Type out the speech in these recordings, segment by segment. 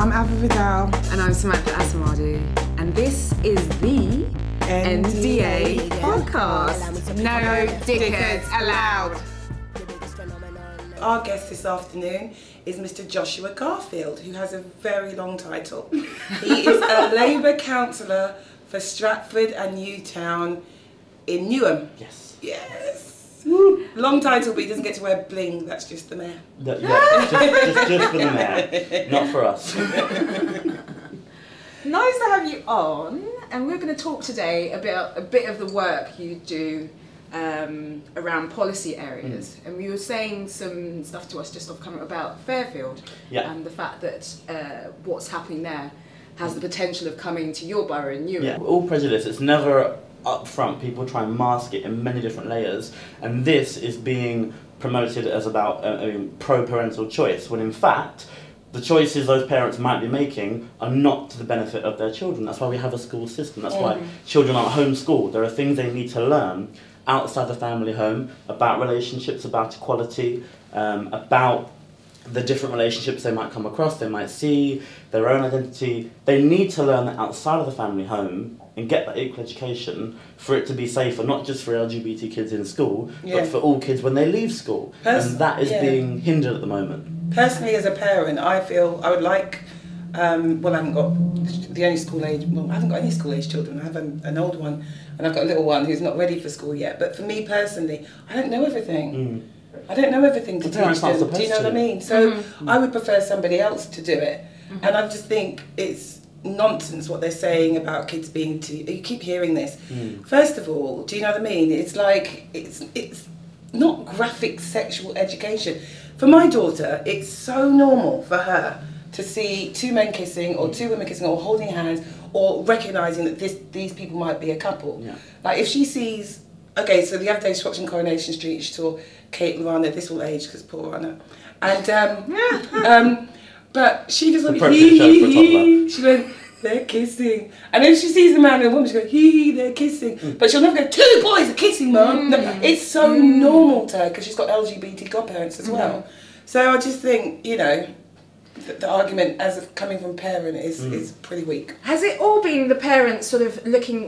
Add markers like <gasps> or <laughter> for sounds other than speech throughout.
I'm Ava Vidal. And I'm Samantha Asumadu. And this is the NDA, NDA podcast. No dickheads allowed. Our guest this afternoon is Mr. Joshua Garfield, who has a very long title. He is a <laughs> Labour councillor for Stratford and Newtown in Newham. Yes. Yes. Long title, but he doesn't get to wear bling. That's just the mayor. That- yeah, just, just, just for the mayor, not for us. <laughs> Nice to have you on. And we're going to talk today about a bit of the work you do um, around policy areas. And you were saying some stuff to us just off camera about Fairfield Yeah. and the fact that uh, what's happening there has the potential of coming to your borough in Newham. Yeah, all prejudice. It's never up front. People try and mask it in many different layers, and this is being promoted as about uh, I mean, pro-parental choice, when in fact. The choices those parents might be making are not to the benefit of their children. That's why we have a school system. That's why children aren't homeschooled. There are things they need to learn outside the family home about relationships, about equality, um, about the different relationships they might come across, they might see, their own identity. They need to learn that outside of the family home and get that equal education for it to be safer, not just for LGBT kids in school, Yeah. but for all kids when they leave school. Pers- and that is yeah. being hindered at the moment. Personally, as a parent, I feel I would like. Um, well, I haven't got the only school age. Well, I haven't got any school age children. I have an, an old one, and I've got a little one who's not ready for school yet. But for me personally, I don't know everything. Mm. I don't know everything to The teach them. Do you know supposed what I mean? So I would prefer somebody else to do it. And I just think it's nonsense what they're saying about kids being too. You keep hearing this. Mm. First of all, do you know what I mean? It's like it's it's not graphic sexual education. For my daughter, it's so normal for her to see two men kissing or two women kissing or holding hands or recognizing that this these people might be a couple. Yeah. Like if she sees, okay, so the other day she was watching Coronation Street, she saw Kate and Rana, this will age because poor Rana, and um, <laughs> um, but she just went Appropriate hee show for a hee hee. She went. They're kissing, and then she sees the man and the woman. She goes, "Hee hee, they're kissing," Mm. but she'll never go. Two boys are kissing, mum. No, mm. it's so mm. normal to her because she's got LGBT godparents as mm. well. So I just think, you know, the, the argument as of coming from parent is Mm. is pretty weak. Has it all been the parents sort of looking,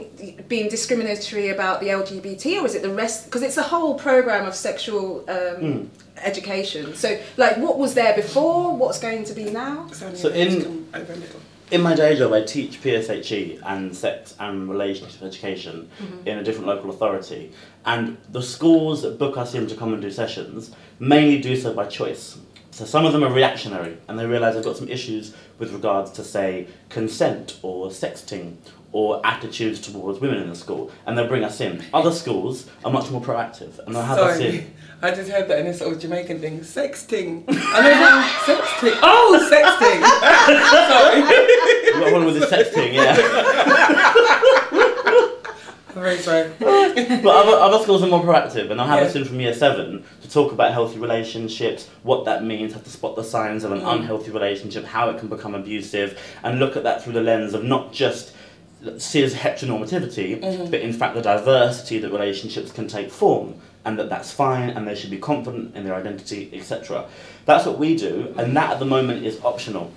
being discriminatory about the LGBT, or is it the rest? Because it's a whole program of sexual um, education. So, like, what was there before? What's going to be now? So, So I need to in- come over a little. In my day job, I teach PSHE E and sex and relationship education in a different local authority. And the schools that book us in to come and do sessions mainly do so by choice. So some of them are reactionary and they realise they've got some issues with regards to, say, consent or sexting or attitudes towards women in the school and they'll bring us in. Other schools are much more proactive and they'll have us in. Sorry, I just heard that in sort of Jamaican thing. Sexting. And I like, sexting. Oh, sexting. <laughs> Sorry. You've got one with the sexting, yeah. <laughs> I'm very sorry. <laughs> But other, other schools are more proactive, and I'll have Yeah. us in from year seven to talk about healthy relationships, what that means, how to spot the signs of an Mm. unhealthy relationship, how it can become abusive, and look at that through the lens of not just cis heteronormativity, Mm-hmm. but in fact the diversity that relationships can take form, and that that's fine, and they should be confident in their identity, etc. That's what we do, and that at the moment is optional.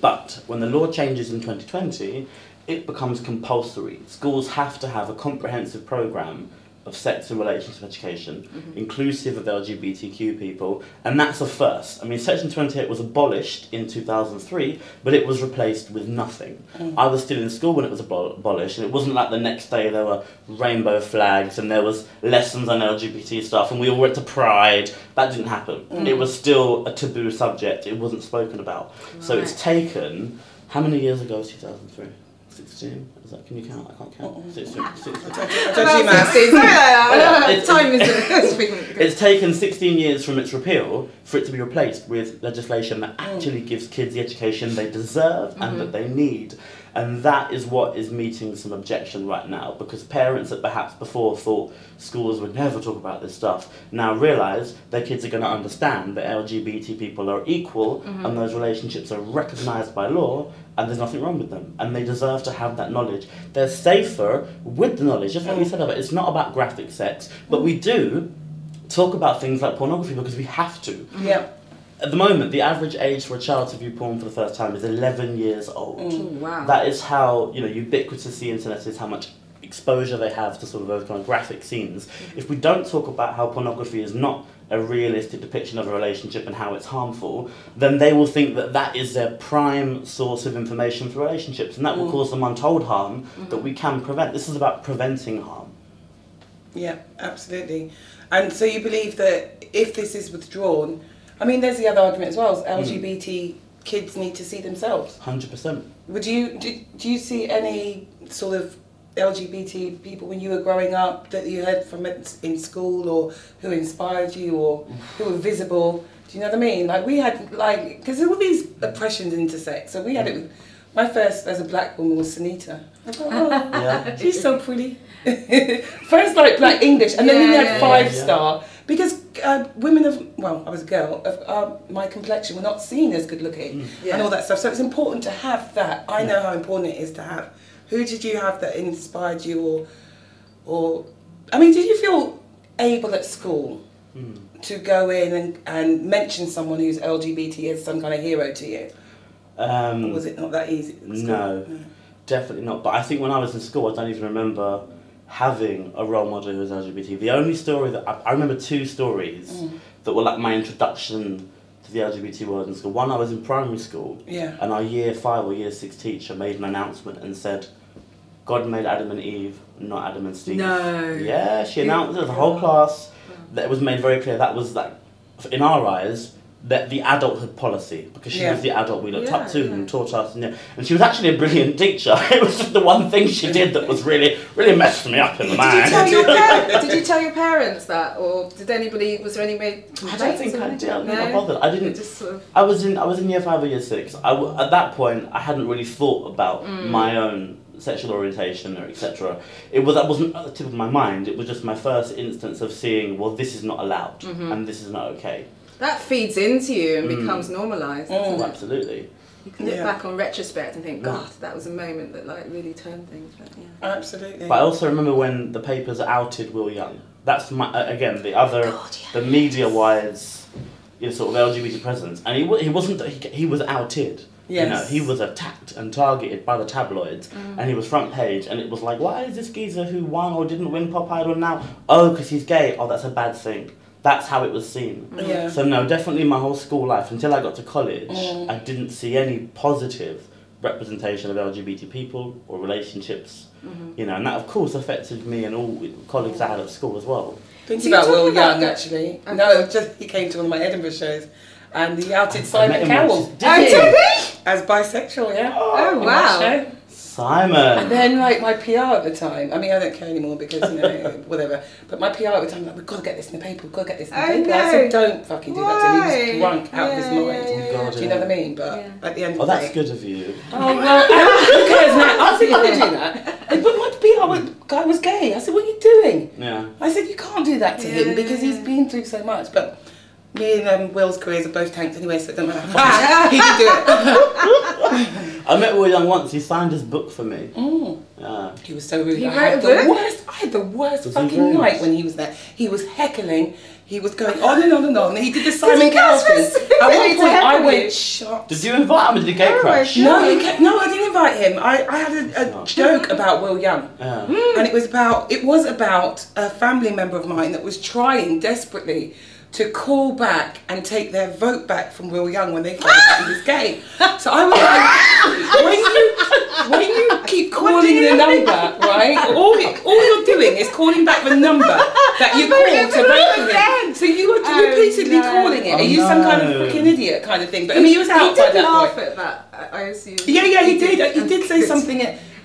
But when the law changes in 2020, it becomes compulsory. Schools have to have a comprehensive program of sex and relationship education, mm-hmm. inclusive of LGBTQ people, and that's a first. I mean, Section 28 was abolished in 2003, but it was replaced with nothing. Mm. I was still in school when it was abo- abolished, and it wasn't like the next day there were rainbow flags and there was lessons on LGBT stuff, and we all went to Pride. That didn't happen. Mm. It was still a taboo subject. It wasn't spoken about. So it's taken. How many years ago was 2003? 16? Is that, can you count? I can't count. 16, 16. I don't do maths. Yeah, it's- <laughs> Time is uh, <laughs> It's taken 16 years from its repeal for it to be replaced with legislation that mm. actually gives kids the education they deserve and mm-hmm. that they need. And that is what is meeting some objection right now because parents that perhaps before thought schools would never talk about this stuff now realise their kids are going to understand that LGBT people are equal mm-hmm. and those relationships are recognised by law and there's nothing wrong with them and they deserve to have that knowledge. They're safer with the knowledge, just like we said about it. it's not about graphic sex, but we do talk about things like pornography because we have to. Yeah. At the moment, the average age for a child to view porn for the first time is 11 years old. Mm. Oh, wow. That is how, you know, ubiquitous the internet is, how much exposure they have to sort of those kind of graphic scenes. If we don't talk about how pornography is not a realistic depiction of a relationship and how it's harmful, then they will think that that is their prime source of information for relationships, and that will mm. cause them untold harm mm-hmm. that we can prevent. This is about preventing harm. Yeah, absolutely. And so you believe that if this is withdrawn, I mean, there's the other argument as well. is LGBT kids need to see themselves. 100%. Would you do, do you see any sort of LGBT people when you were growing up that you heard from in school or who inspired you or who were visible? Do you know what I mean? Like we had like because all these oppressions intersect. So we had it. With, my first as a black woman was Sunita. I thought, oh, Yeah. she's so pretty. <laughs> first like black English, and then Yeah, we had yeah, five yeah. star because uh, women of well, I was a girl of uh, my complexion were not seen as good looking Yeah. and all that stuff. So it's important to have that. I know how important it is to have. Who did you have that inspired you, or, or, I mean, did you feel able at school Hmm. to go in and, and mention someone who's LGBT as some kind of hero to you, Um, or was it not that easy? at school? No. Definitely not. But I think when I was in school, I don't even remember having a role model who was LGBT. The only story that I, I remember two stories Mm. that were like my introduction to the LGBT world in school. One, I was in primary school, Yeah. and our year five or year six teacher made an announcement and said, "God made Adam and Eve, not Adam and Steve." No. Yeah, she announced it to the whole class. That it was made very clear that was like, in our eyes, that the adulthood policy because she Yeah. was the adult we looked Yeah, up to yeah. and taught us, and, yeah, and she was actually a brilliant teacher. <laughs> It was just the one thing she did that was really, really messed me up in the mind Did you, tell mind. your <laughs> par- did you tell your parents that, or did anybody? Was there any way? I don't think I did. I No? bothered. I didn't. just sort of. I was in I was in year five or year six. I w- at that point I hadn't really thought about Mm. my own sexual orientation or etc. It was that wasn't at the tip of my mind. It was just my first instance of seeing well this is not allowed Mm-hmm. and this is not okay. That feeds into you and Mm. becomes normalised. Mm. Oh, absolutely. You can look Yeah. back on retrospect and think, God, that was a moment that like really turned things. But yeah. Absolutely. But I also remember when the papers outed Will Young. That's my uh, again the other God, yeah. the media wise you know, sort of LGBT presence, and he wa- he wasn't he, he was outed. You know, he was attacked and targeted by the tabloids, Mm. and he was front page, and it was like, why is this geezer who won or didn't win Pop Idol now? Oh, because he's gay. Oh, that's a bad thing. That's how it was seen. Yeah. So no, definitely my whole school life until I got to college, Mm. I didn't see any positive representation of LGBT people or relationships. Mm-hmm. You know, and that of course affected me and all colleagues I had at school as well. Thinking So about Will about Young, the- actually. Okay. No, just he came to one of my Edinburgh shows, and he outed I Simon him Cowell. Did Oh, he? did he? as bisexual. Yeah. Oh, In wow. That show. Simon. And then, like, my PR at the time, I mean, I don't care anymore because, you know, <laughs> whatever. But my PR at the time, like, we've got to get this in the paper, we've got to get this in the Oh, paper. I said, don't fucking do that to him. He was drunk out of his mind. yeah, yeah, God, Do you know what I mean? But Yeah. at the end oh, of the that's day. good of you. Oh, well, who cares now? I said, don't do that. But my PR was- guy was gay. I said, what are you doing? Yeah. I said, you can't do that to Yeah, him because he's been through so much. But me and um, Will's careers are both tanked anyway, so it doesn't matter. <laughs> he can do it. <laughs> I met Will Young once. He signed his book for me. Mm. Yeah. He was so rude. He I wrote had a the book? worst. I had the worst Was fucking night when he was there. He was heckling. He was going on and on and on. He did the Simon <laughs> he go Cowell thing. At one point, I went shocked. Did you invite him to the gate crash? No, he kept, no, I didn't invite him. I, I had a, a joke about Will Young. Yeah. and it was about it was about a family member of mine that was trying desperately to call back and take their vote back from Will Young when they found out he was gay. So I was like, when you when you keep calling the number, right? All all you're doing is calling back the number that you <laughs> called to vote for him. So you were Oh, repeatedly no. calling it. Oh, Are you some kind of no. freaking idiot kind of thing? But I mean, he was out he by did that laugh point. at that, I I assume. Yeah, yeah, he did. He did say Good. something.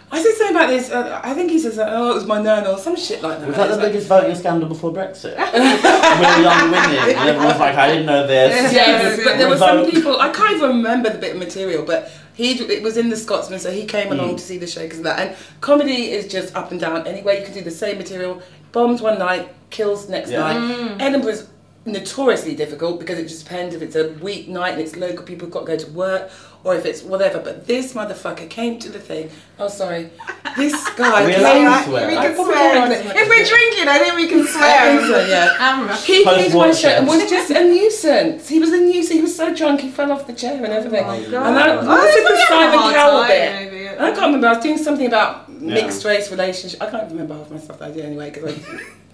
I said something about this. Uh, I think he says, "Oh, it was my nan" or some shit like that. Was that the like- biggest voting scandal before Brexit? <laughs> Will Young winning. And everyone's like, I didn't know this. Yes, but there were some people. I can't even remember the bit of material, but he it was in the Scotsman, so he came along Mm. to see the show because of that. And comedy is just up and down. Anyway, you can do the same material. Bombs one night, kills next Yeah. night. Edinburgh's notoriously difficult because it just depends if it's a weeknight and it's local people got to go to work or if it's whatever. But this motherfucker came to the thing. Oh, sorry. This <laughs> guy Are we came. allowed to We swear? I can probably swear on it. If we're drinking, I think we can swear. so, yeah. He came to my watch show and was just a nuisance. He was a nuisance. He was so drunk he fell off the chair and everything. Oh my And God. I, Oh, I it's did the a Simon hard Cowell time, bit. maybe. I can't remember. I was doing something about Yeah. Mixed race relationship. I can't remember half my stuff that I did anyway because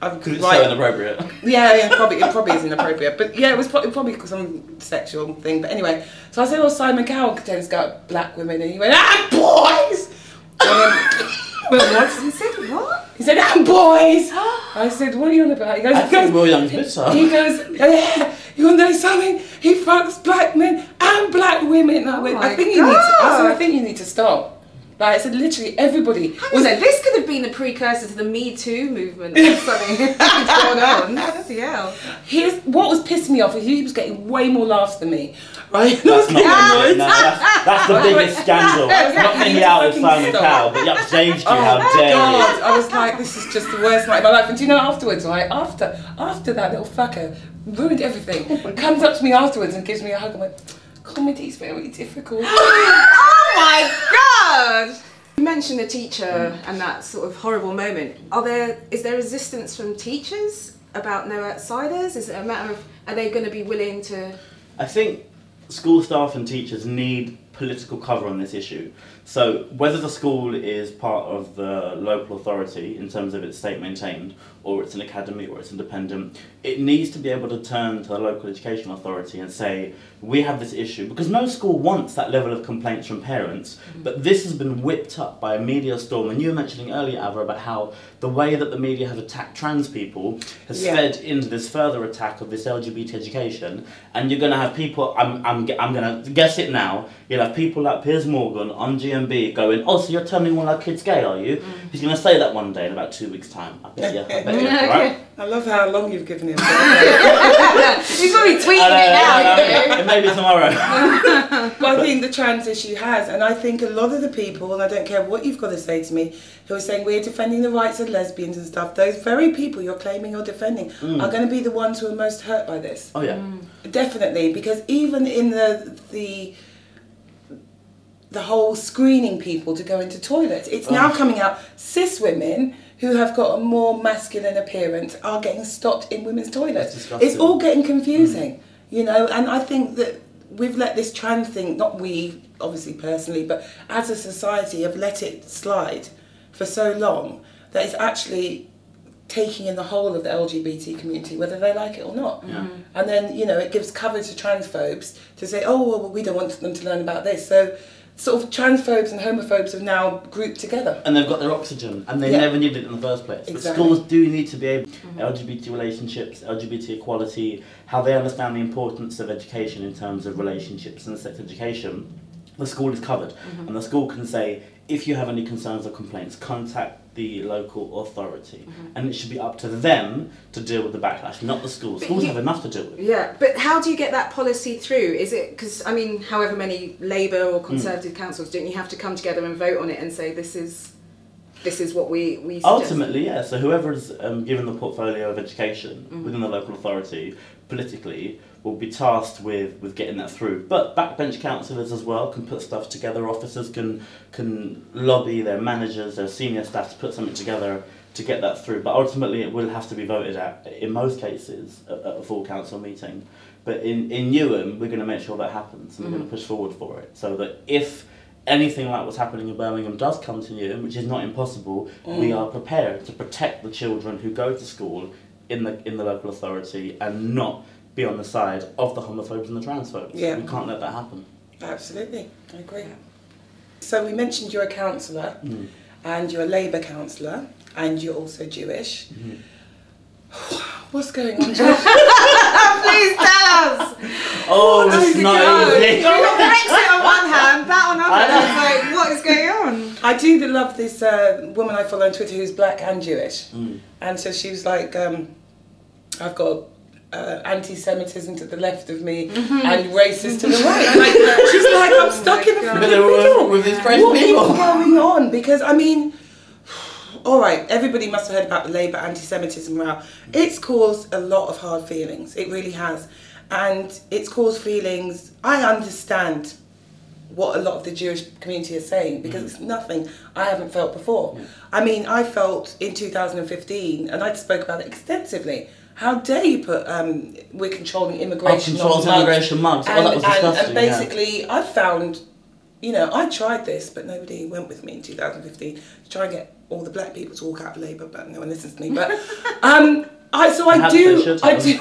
I, Because <laughs> it's right. so inappropriate. Yeah, yeah, probably it probably is inappropriate, but yeah, it was probably, probably some sexual thing. But anyway, so I said, "Oh, Simon Cowell tends to go at black women," and he went, "Ah, boys." Then, <laughs> what? He said what? he said, "Ah, boys." <gasps> I said, "What are you on about?" He goes, I think Will Young's bitter. he goes, yeah, you want to know something? He fucks black men and black women. I Oh went, my I think you need. To, I said, I think you need to stop. Like I said, literally everybody Was was it? This could have been a precursor to the Me Too movement or <laughs> something <laughs> going on. Bloody hell. Here's what was pissing me off is he was getting way more laughs than me, right? <laughs> That's not Yeah. no, that's, that's the biggest scandal. Not me out with Simon Cowell, but he upstaged you. Oh How dare God! you? I was like, this is just the worst night of my life. And do you know afterwards, right? After after that little fucker ruined everything, comes up to me afterwards and gives me a hug. I'm like, comedy's very difficult. <gasps> <gasps> Oh, Oh my god! You mentioned the teacher and that sort of horrible moment. Are there is there resistance from teachers about no outsiders? Is it a matter of are they going to be willing to? I think school staff and teachers need political cover on this issue. So whether the school is part of the local authority in terms of its state maintained, or it's an academy or it's independent, it needs to be able to turn to the local education authority and say, we have this issue because no school wants that level of complaints from parents, mm-hmm. but this has been whipped up by a media storm. And you were mentioning earlier, Ava, about how the way that the media have attacked trans people has Yeah. fed into this further attack of this LGBT education, and you're going to have people. I'm, I'm, I'm going to guess it now. You'll have people like Piers Morgan on GMB going, "Oh, so you're telling all our kids gay, are you?" Mm. He's going to say that one day in about two weeks' time. I bet you. I bet you. <laughs> Okay. Right? I love how long you've given him. <laughs> <laughs> He's probably tweeting I know, it now. I know, you. It may be tomorrow. Well, I think the trans issue has, and I think a lot of the people, and I don't care what you've got to say to me, who are saying we're defending the rights of lesbians and stuff, those very people you're claiming you're defending mm. are going to be the ones who are most hurt by this. Oh yeah. Mm. Definitely, because even in the the the whole screening people to go into toilets, it's now Oh. coming out cis women who have got a more masculine appearance are getting stopped in women's toilets. It's all getting hmm. confusing, you know, and I think that we've let this trans thing, not we obviously personally, but as a society have let it slide for so long that it's actually taking in the whole of the LGBT community, whether they like it or not. Yeah. And then, you know, it gives cover to transphobes to say, oh, well, we don't want them to learn about this. So, sort of transphobes and homophobes have now grouped together. And they've got their oxygen, and they Yeah. never needed it in the first place. But schools do need to be able mm-hmm. LGBT relationships, LGBT equality, how they understand the importance of education in terms of relationships and sex education. The school is covered, mm-hmm. and the school can say, if you have any concerns or complaints, contact the local authority, mm-hmm. and it should be up to them to deal with the backlash, not the schools. But Schools you- have enough to deal with. Yeah, but how do you get that policy through? Is it because I mean, however many Labour or mm. Conservative councils, don't you have to come together and vote on it and say this is this is what we we suggest? Ultimately, yeah. So whoever is um, given the portfolio of education Mm-hmm. within the local authority, politically, will be tasked with, with getting that through. But backbench councillors as well can put stuff together. Officers can can lobby their managers, their senior staff to put something together to get that through. But ultimately, it will have to be voted at in most cases at, at a full council meeting. But in in Newham, we're going to make sure that happens, and we're going to push forward for it, so that if anything like what's happening in Birmingham does come to Newham, which is not impossible, we are prepared to protect the children who go to school in the in the local authority and not be on the side of the homophobes and the transphobes. Yeah. We can't let that happen. Absolutely, I agree. So, we mentioned you're a counsellor, Mm. and you're a Labour counsellor, and you're also Jewish. Mm-hmm. What's going on, George? <laughs> Please tell us. Oh, Oh it's not God. easy. You've got Brexit on one hand, that on I other. know. Like, what is going on? I do love this uh, woman I follow on Twitter who's black and Jewish. Mm. And so she was like, um, I've got uh, anti Semitism to the left of me and racist to the right. And like, she's like, I'm stuck in the God. freaking Middle with- middle. with these crazy What is going on? Because, I mean, all right, everybody must have heard about the Labour anti-Semitism row. It's caused a lot of hard feelings. It really has, and it's caused feelings. I understand what a lot of the Jewish community is saying because it's nothing I haven't felt before. I mean, I felt in 2015, and I spoke about it extensively. How dare you put um, we're controlling immigration? Oh, controls on mugs. immigration mugs. Oh, that was disgusting, and yeah. basically, I found, you know, I tried this, but nobody went with me in 2015 to try and get all the black people to walk out of Labour, but no one listens to me. But <laughs> um, I so I Perhaps they do, I <laughs> do,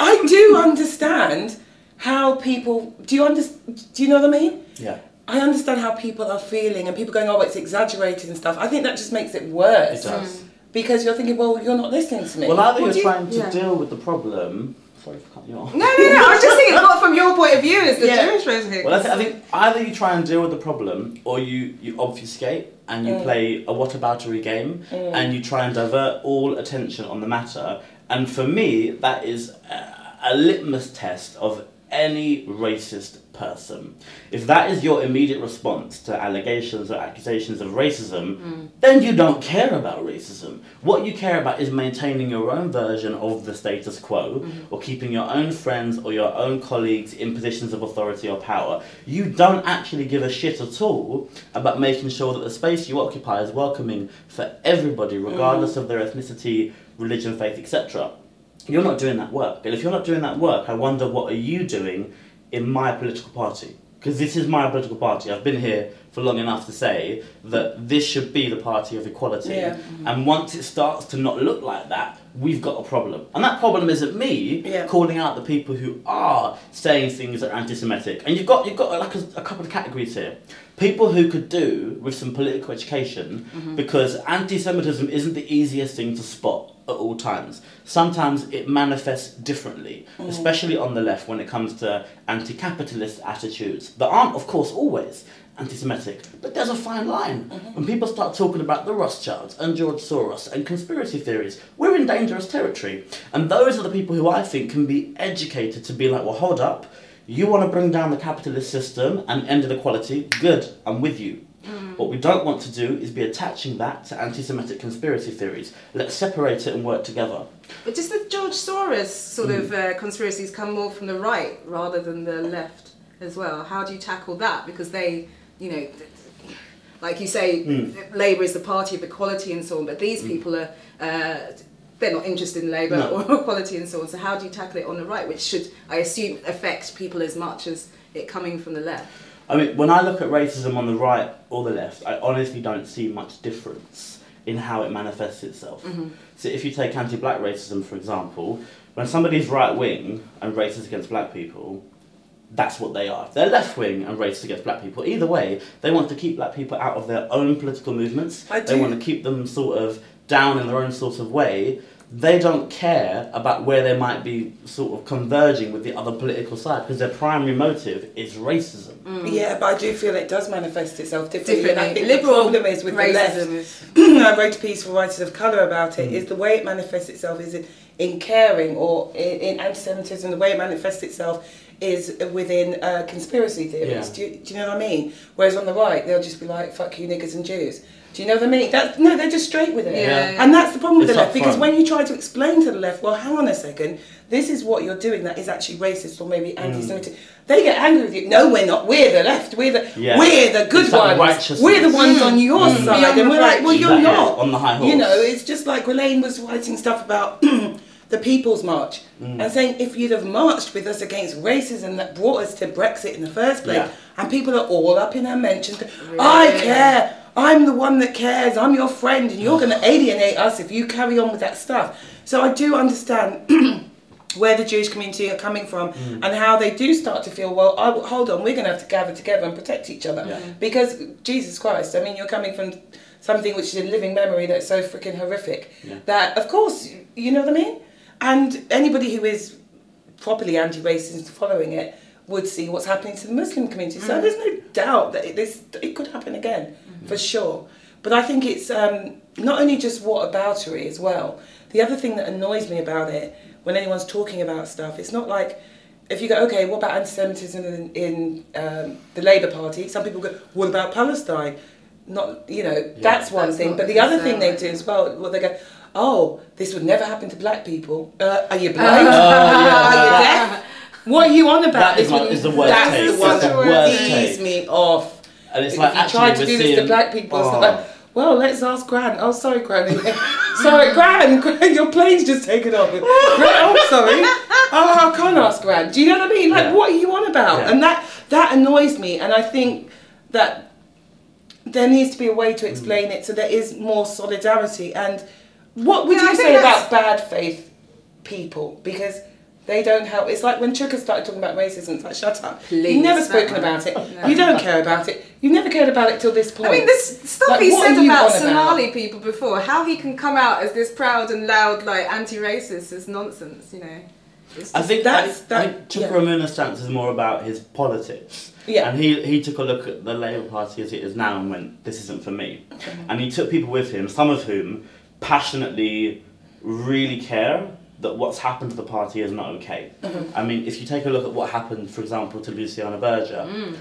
I do understand how people. Do you understand? Do you know what I mean? Yeah. I understand how people are feeling and people going, oh, it's exaggerated and stuff. I think that just makes it worse. It does. Because you're thinking, well, you're not listening to me. Well, either What you're do you- trying to yeah. deal with the problem. Sorry for cutting you off. No, no, no. I was just thinking, what from your point of view is the Yeah. Jewish person here? Well, I, th- I think either you try and deal with the problem, or you, you obfuscate and you play a whataboutery game, and you try and divert all attention on the matter. And for me, that is a, a litmus test of any racist person. If that is your immediate response to allegations or accusations of racism, hmm. then you don't care about racism. What you care about is maintaining your own version of the status quo hmm. or keeping your own friends or your own colleagues in positions of authority or power. You don't actually give a shit at all about making sure that the space you occupy is welcoming for everybody, hmm. regardless of their ethnicity, religion, faith, etc. You're not doing that work. And if you're not doing that work, I wonder what are you doing in my political party? Because this is my political party. I've been here for long enough to say that this should be the party of equality. Yeah. Mm-hmm. And once it starts to not look like that, we've got a problem. And that problem isn't me Yeah. calling out the people who are saying things that are anti-Semitic. And you've got you've got like a, a couple of categories here. People who could do with some political education mm-hmm. because anti-Semitism isn't the easiest thing to spot at all times. Sometimes it manifests differently, mm. especially on the left when it comes to anti-capitalist attitudes that aren't, of course, always anti-Semitic. But there's a fine line. Mm-hmm. When people start talking about the Rothschilds and George Soros and conspiracy theories, we're in dangerous territory. And those are the people who I think can be educated to be like, well, hold up. You want to bring down the capitalist system and end inequality? Good, I'm with you. Mm. What we don't want to do is be attaching that to anti Semitic conspiracy theories. Let's separate it and work together. But does the George Soros sort of mm. uh, conspiracies come more from the right rather than the left as well? How do you tackle that? Because they, you know, like you say, hmm. Labour is the party of equality and so on, but these hmm. people are. Uh, they're not interested in labour No. or <laughs> equality and so on. So how do you tackle it on the right, which should, I assume, affect people as much as it coming from the left? I mean, when I look at racism on the right or the left, I honestly don't see much difference in how it manifests itself. Mm-hmm. So, if you take anti black racism, for example, when somebody's right wing and racist against black people, that's what they are. If they're left wing and racist against black people, either way, they want to keep black people out of their own political movements. I They do- want to keep them sort of down in their own sort of way. They don't care about where they might be sort of converging with the other political side because their primary motive is racism. Yeah, but I do feel it does manifest itself differently. And I think liberal the problem is with the left. I wrote a piece for Writers of Colour about it. Mm. Is the way it manifests itself is in, in caring or in, in anti-Semitism. The way it manifests itself is within uh, conspiracy theories. Yeah. Do, you, do you know what I mean? Whereas on the right, they'll just be like, "Fuck you, niggers and Jews." Do you know what I mean? That, no, they're just straight with it. Yeah. And that's the problem with It's the left because when you try to explain to the left, well, hang on a second, this is what you're doing that is actually racist or maybe anti-Semitic. They get angry with you. No, we're not. We're the left. We're the Yeah. we're the good It's ones. We're the ones on your Mm. side, Beyond and we're like, well, you're Exactly. not. On the high horse. You know, it's just like Elaine was writing stuff about <clears throat> the People's March Mm. and saying if you'd have marched with us against racism that brought us to Brexit in the first place, Yeah. and people are all up in our mentions, I care. I'm the one that cares. I'm your friend, and you're going <sighs> to alienate us if you carry on with that stuff. So I do understand <clears throat> where the Jewish community are coming from Mm. and how they do start to feel, well, I, hold on, we're going to have to gather together and protect each other. Yeah. Because, Jesus Christ, I mean, you're coming from something which is in living memory that's so freaking horrific Yeah. that, of course, you know what I mean? And anybody who is properly anti racist following it would see what's happening to the Muslim community. So there's no doubt that it, this, it could happen again, for sure. But I think it's um, not only just what whataboutery as well. The other thing that annoys me about it, when anyone's talking about stuff, it's not like if you go, okay, what about anti-Semitism in, in um, the Labour Party? Some people go, what about Palestine? not you know that's one That's thing. But the other thing they do as well, well they go, oh, this would never happen to black people. Uh, are you blind? Oh, yeah. Are you <laughs> deaf? What are you on about? That is This my- is the worst That's take. the one the that worst pees take. me off. And it's if like you actually try to do seeing, this to black people, it's Oh. like, well, let's ask Gran. Oh, sorry, Gran. <laughs> sorry, Gran. Gran, your plane's just taken off. Gran, oh, sorry. <laughs> Oh, I can't ask Gran. Do you know what I mean? Like, Yeah. what are you on about? Yeah. And that that annoys me. And I think that there needs to be a way to explain it so there is more solidarity. And what would Yeah, you think say about bad faith people? Because they don't help. It's like when Chuka started talking about racism. It's like, shut up. Please, You've never spoken about it. No. You don't care about it. You've never cared about it till this point. I mean, this stuff Like, he said about on about? Somali people before, how he can come out as this proud and loud, like anti-racist, is nonsense. You know. It's I think That's- I, that- I think yeah. Stance is more about his politics. Yeah. And he, he took a look at the Labour Party as it is now and went, this isn't for me. And he took people with him, some of whom passionately really care that what's happened to the party is not okay. Mm-hmm. I mean, if you take a look at what happened, for example, to Luciana Berger, Mm.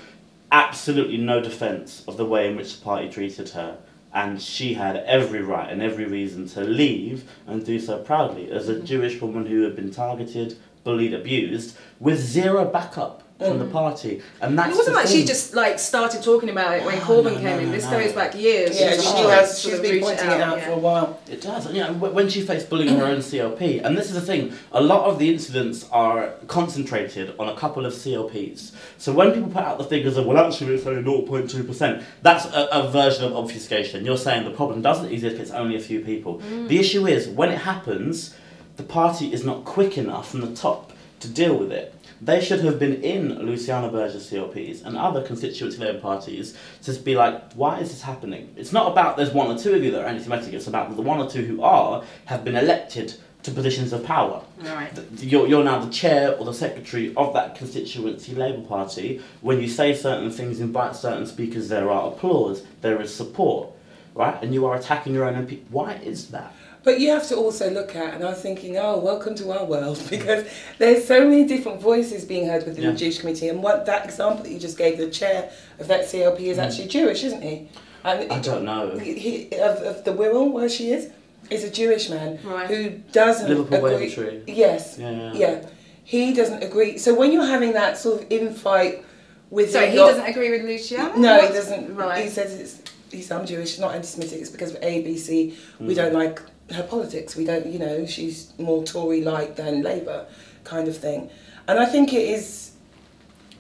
absolutely no defence of the way in which the party treated her. And she had every right and every reason to leave and do so proudly as Mm-hmm. a Jewish woman who had been targeted, bullied, abused, with zero backup from the mm. party. And that's It wasn't the like she just like started talking about it when No, Corbyn no, came no, in. This no. goes back years. Yeah, She's she always has. sort She's of been pointing it out yeah. for a while. It does. You know, when she faced bullying in her own <clears throat> CLP, and this is the thing, a lot of the incidents are concentrated on a couple of CLPs. So when people put out the figures of, well, actually it's only 0.2%, that's a, a version of obfuscation. You're saying the problem doesn't exist, it's only a few people. Mm. The issue is, when it happens, the party is not quick enough from the top to deal with it. They should have been in Luciana Berger's CLPs and other constituency Labour parties to be like, why is this happening? It's not about there's one or two of you that are anti-Semitic, it's about the one or two who are have been elected to positions of power. Right. You're, you're now the chair or the secretary of that constituency Labour Party. When you say certain things, invite certain speakers, there are applause, there is support, right? And you are attacking your own MP. Why is that? But you have to also look at, and I was thinking, oh, welcome to our world, <laughs> because there's so many different voices being heard within Yeah. the Jewish community. And what that example that you just gave, the chair of that CLP is actually Jewish, isn't he? And Mm. I don't know. He, of, of the Wirral, where she is, is a Jewish man Right. who doesn't Liverpool agree. Wavertree. Yes. Yeah, yeah. Yeah. He doesn't agree. So when you're having that sort of infight with So he your- doesn't agree with Luciana? no, he doesn't. Right. He says it's he's I'm Jewish, not anti-Semitic. It's because of A, B, C. We Mm. don't like her politics. We don't, you know, she's more Tory-like than Labour, kind of thing. And I think it is.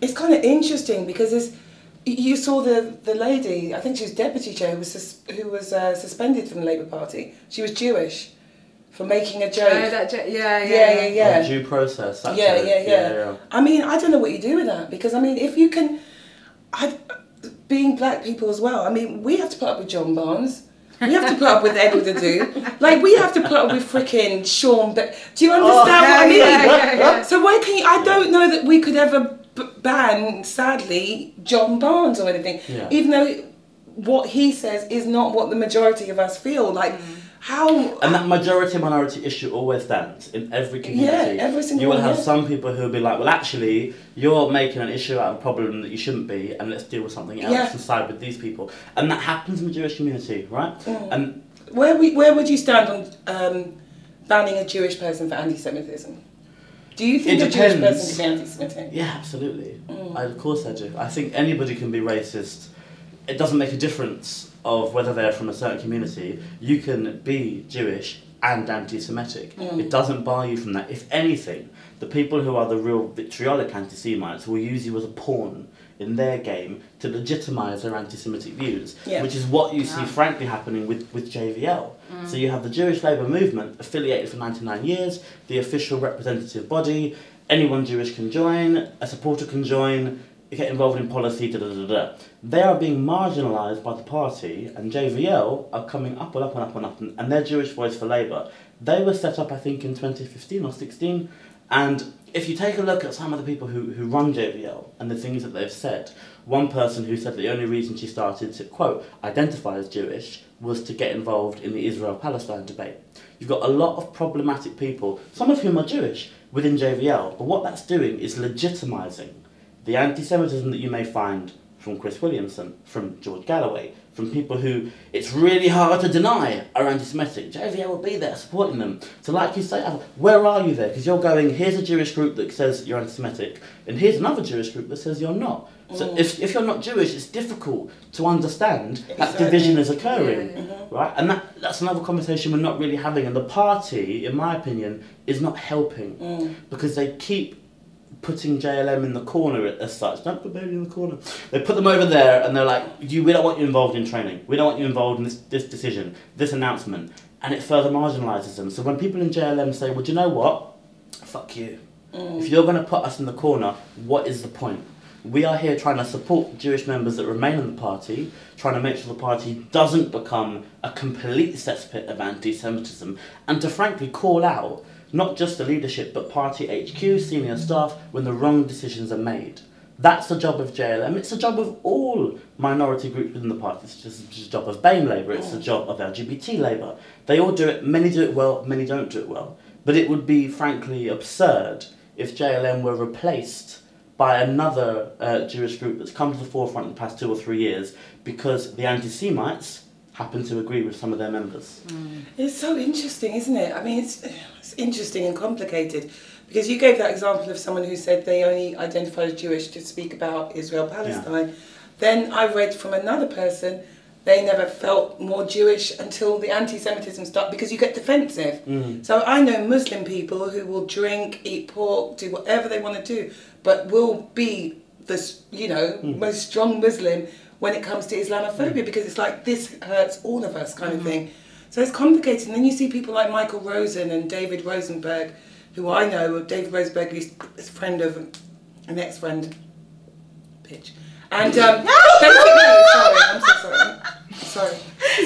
It's kind of interesting because it's. You saw the the lady. I think she was deputy chair who was sus- who was uh, suspended from the Labour Party. She was Jewish, for making a joke. Oh, that, ja- yeah, yeah, yeah, yeah, yeah. Or due process. That's Yeah, it. yeah, yeah. I mean, I don't know what you do with that because I mean, if you can, I, being black people as well. I mean, we have to put up with John Barnes. We have to put up with Edward Adu. Like we have to put up with freaking Sean. But do you understand what I oh, mean? yeah, yeah, yeah. So why can you? I don't know that we could ever b- ban, sadly, John Barnes or anything, Yeah. even though what he says is not what the majority of us feel. Like mm. How And that majority minority issue always stands in every community. Yeah, every single You will have yeah. some people who will be like, well, actually, you're making an issue out of a problem that you shouldn't be, and let's deal with something else Yeah. and side with these people. And that happens in the Jewish community, right? Mm. And Where we, where would you stand on um, banning a Jewish person for anti-Semitism? Do you think It a Jewish person can be anti-Semitic? yeah, absolutely. Mm. I, of course I do. I think anybody can be racist. It doesn't make a difference of whether they're from a certain community. You can be Jewish and anti-Semitic. Mm. It doesn't bar you from that. If anything, the people who are the real vitriolic anti-Semites will use you as a pawn in their game to legitimise their anti-Semitic views, Yeah. which is what you see, Yeah. frankly, happening with, with JVL. So you have the Jewish Labour movement affiliated for 99 years, the official representative body, anyone Jewish can join, a supporter can join, get involved in policy, da da da da. They are being marginalised by the party, and JVL are coming up and up and up and up, and, their Jewish Voice for Labour. They were set up, I think, in 2015 or 16, and if you take a look at some of the people who, who run JVL and the things that they've said, one person who said the only reason she started to, quote, identify as Jewish was to get involved in the Israel Palestine debate. You've got a lot of problematic people, some of whom are Jewish, within JVL, but what that's doing is legitimising the anti Semitism that you may find from Chris Williamson, from George Galloway, from people who it's really hard to deny are anti-Semitic. JVL will be there supporting them. So, like you say, where are you there? Because you're going, here's a Jewish group that says you're anti-Semitic, and here's another Jewish group that says you're not. So, Mm. if, if you're not Jewish, it's difficult to understand that division is occurring, Yeah, yeah. right? And that, that's another conversation we're not really having. And the party, in my opinion, is not helping Mm. because they keep putting JLM in the corner as such. Don't put baby in the corner. They put them over there and they're like, you, we don't want you involved in training. We don't want you involved in this, this decision, this announcement. And it further marginalises them. So when people in JLM say, well, do you know what? Fuck you. Mm. If you're going to put us in the corner, what is the point? We are here trying to support Jewish members that remain in the party, trying to make sure the party doesn't become a complete cesspit of anti Semitism, and to frankly call out not just the leadership but party HQ, senior staff, when the wrong decisions are made. That's the job of JLM. It's the job of all minority groups within the party. It's just the job of BAME Labour, it's the job of LGBT Labour. They all do it, many do it well, many don't do it well. But it would be frankly absurd if JLM were replaced by another uh, Jewish group that's come to the forefront in the past two or three years because the anti Semites happen to agree with some of their members. It's so interesting, isn't it? I mean, it's, it's interesting and complicated because you gave that example of someone who said they only identify as Jewish to speak about Israel Palestine. Then I read from another person they never felt more Jewish until the anti-Semitism started because you get defensive. Mm. So I know Muslim people who will drink, eat pork, do whatever they want to do, but will be the you know, Mm. most strong Muslim when it comes to Islamophobia because it's like this hurts all of us kind of thing. So it's complicated. And then you see people like Michael Rosen and David Rosenberg, who I know. David Rosenberg is a friend of an ex-friend, bitch. And um, <laughs> basically, sorry, I'm so sorry. Sorry.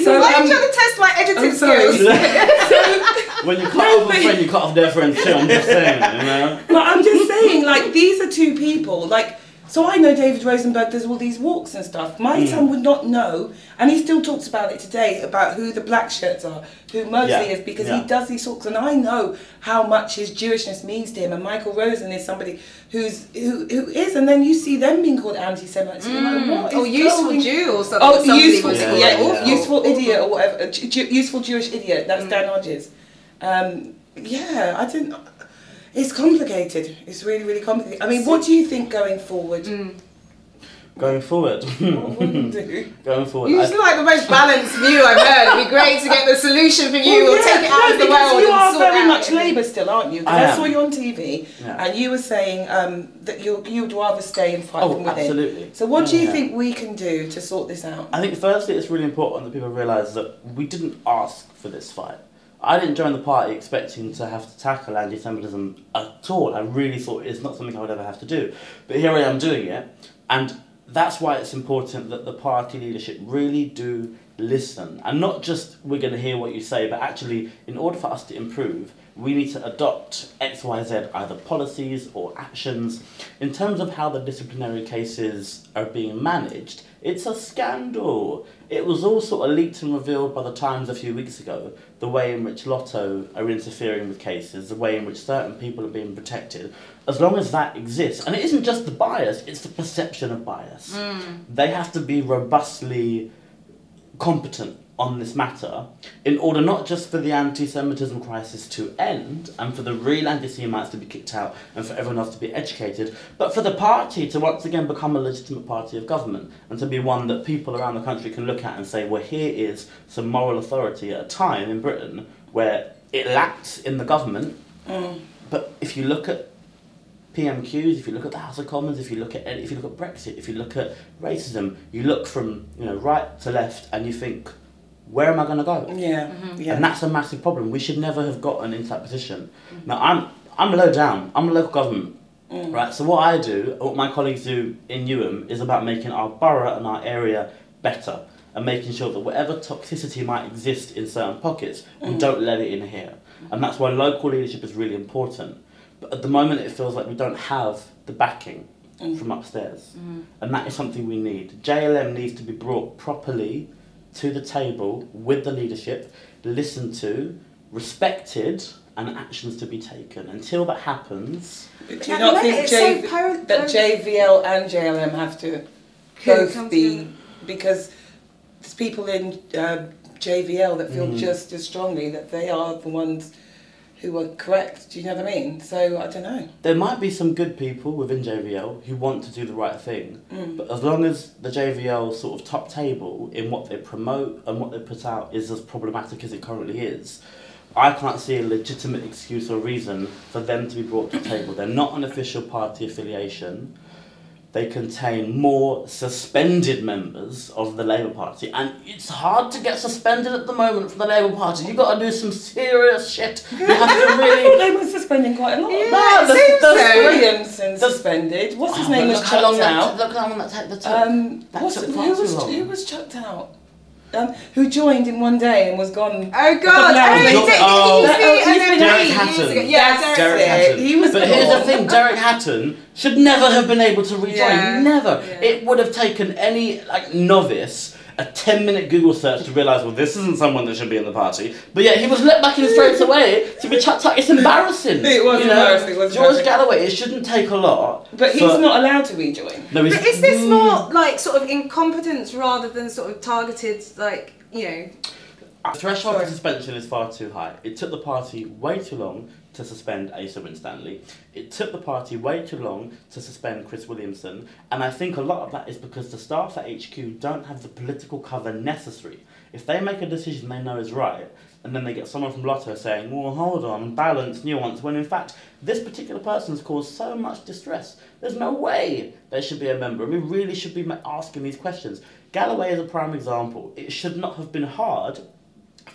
So Why are um, you trying to test my editing I'm sorry. skills? <laughs> when you cut No, off a friend, you cut off their friend too. I'm just saying, you know. But I'm just saying, like, these are two people. Like, so I know David Rosenberg does all these walks and stuff. My Mm. son would not know, and he still talks about it today about who the black shirts are, who Mosley Yeah, is, because yeah. he does these talks, and I know how much his Jewishness means to him. And Michael Rosen is somebody who's who who is, and then you see them being called anti-Semites. You're like, what or useful going- Jew or something. Oh, somebody useful, Yeah, yeah, yeah, awful. yeah. useful Awful. idiot or whatever. Ju- Ju- useful Jewish idiot. That's Mm. Dan Hodges. Um, yeah, I didn't. It's complicated. It's really, really complicated. I mean, what do you think going forward? Mm. Going forward, What do? <laughs> going forward. You I- just like the most balanced view I've heard. It'd be great to get the solution from you Well, or yeah, take it out no, of the because world You and are sort very out much. Labour still, aren't you? I I, saw you on TV, Yeah. and you were saying um, that you you would rather stay and fight Oh, from within. absolutely. So, what do you Yeah. think we can do to sort this out? I think firstly it's really important that people realise that we didn't ask for this fight. I didn't join the party expecting to have to tackle anti-Semitism at all. I really thought it's not something I would ever have to do. But here I am doing it, and that's why it's important that the party leadership really do listen. And not just we're going to hear what you say, but actually, in order for us to improve, we need to adopt X, Y, Z, either policies or actions. In terms of how the disciplinary cases are being managed, it's a scandal. It was all sort of leaked and revealed by the Times a few weeks ago, the way in which LOTO are interfering with cases, the way in which certain people are being protected. As long as that exists, and it isn't just the bias, it's the perception of bias. Hmm. They have to be robustly competent on this matter in order not just for the anti-Semitism crisis to end and for the real anti-Semites to be kicked out and for everyone else to be educated, but for the party to once again become a legitimate party of government and to be one that people around the country can look at and say, well, here is some moral authority at a time in Britain where it lacks in the government. Mm. But if you look at PMQs, if you look at the House of Commons, if you look at if you look at Brexit, if you look at racism, you look from you know right to left and you think, where am I going to go? Yeah, mm-hmm. yeah. And that's a massive problem. We should never have gotten into that position. Now I'm I'm low down. I'm a local government. Mm. Right. So what I do, what my colleagues do in Newham, is about making our borough and our area better and making sure that whatever toxicity might exist in certain pockets, we mm. don't let it in here. And that's why local leadership is really important. But at the moment, it feels like we don't have the backing mm. from upstairs, and that is something we need. JLM needs to be brought properly to the table with the leadership, listened to, respected, and actions to be taken. Until that happens, Do you At not think moment, J- so par- that JVL and JLM have to both be together. because there's people in uh, JVL that feel Mm. just as strongly that they are the ones who are correct. Do you know what I mean? So I don't know. There might be some good people within JVL who want to do the right thing, Mm. but as long as the JVL sort of top table in what they promote and what they put out is as problematic as it currently is, I can't see a legitimate excuse or reason for them to be brought to the table. They're not an official party affiliation. They contain more suspended members of the Labour Party, and it's hard to get suspended at the moment from the Labour Party. You've got to do some serious shit. <laughs> You have to I really. thought they were suspending quite a lot. Yeah, No, the- the- so. Williamson suspended. What's his Oh, name was long chucked that out. Look how long that. That took. Um, That took who was who was chucked out? Um, who joined in one day and was gone? Oh God! Now Oh, they- he did- he Oh. used to be He's an been MP Derek Hatton. Yeah, That's Derek it. Hatton. He was But here's the thing: Derek Hatton should never have been able to rejoin. Yeah. Never. Yeah. It would have taken any like novice a ten-minute Google search to realise, well, this isn't someone that should be in the party. But yeah, he was let back in straight away to be chucked out. It's embarrassing. It was you know? embarrassing, it was George embarrassing. Galloway. It shouldn't take a lot. But he's for- not allowed to rejoin. No, he's, But is this Mm. more like sort of incompetence rather than sort of targeted, like you know? The threshold Sorry. for suspension is far too high. It took the party way too long to suspend Asa Winstanley. It took the party way too long to suspend Chris Williamson. And I think a lot of that is because the staff at HQ don't have the political cover necessary. If they make a decision they know is right, and then they get someone from LOTO saying, well, hold on, balance, nuance, when in fact, this particular person has caused so much distress. There's no way they should be a member. and We really should be asking these questions. Galloway is a prime example. It should not have been hard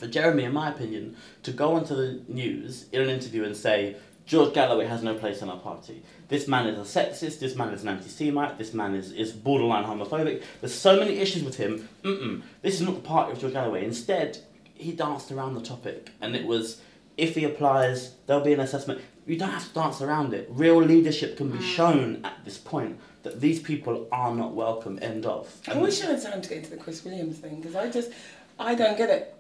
for Jeremy, in my opinion, to go onto the news in an interview and say, George Galloway has no place in our party. This man is a sexist, this man is an anti Semite, this man is, is borderline homophobic. There's so many issues with him. Mm-mm. This is not the party of George Galloway. Instead, he danced around the topic, and it was if he applies, there'll be an assessment. You don't have to dance around it. Real leadership can be mm. shown at this point that these people are not welcome. End of. I wish I had time to get into the Chris Williams thing because I just, I don't get it.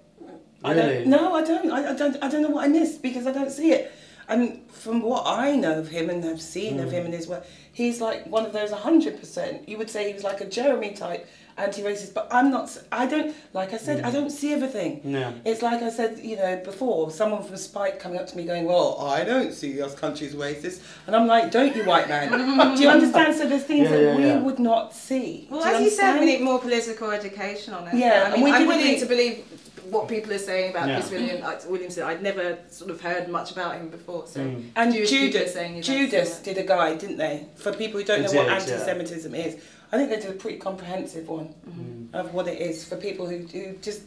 I Really? don't, no, I don't. I, I don't. I don't know what I missed because I don't see it. And from what I know of him and have seen of hmm. him and his work, he's like one of those hundred percent. You would say he was like a Jeremy type anti-racist, but I'm not. s- I don't. Like I said, I hmm. don't see everything. Yeah. It's like I said, you know, before, someone from Spike coming up to me going, Well, I don't see us countries racist. And I'm like, Don't you, white man? Do you <laughs> understand? So there's things Yeah, that yeah, we yeah. would not see. Well, Do you as you said, we need more political education on it. Yeah, I and mean, we I'm could willing really- to believe what people are saying about Yeah. Chris William, uh, Williamson. I'd never sort of heard much about him before. So, Mm. And Jewish Judas, saying Judas did a guide, didn't they? For people who don't They know what anti-Semitism is, I think they did a pretty comprehensive one Mm. of what it is for people who, who just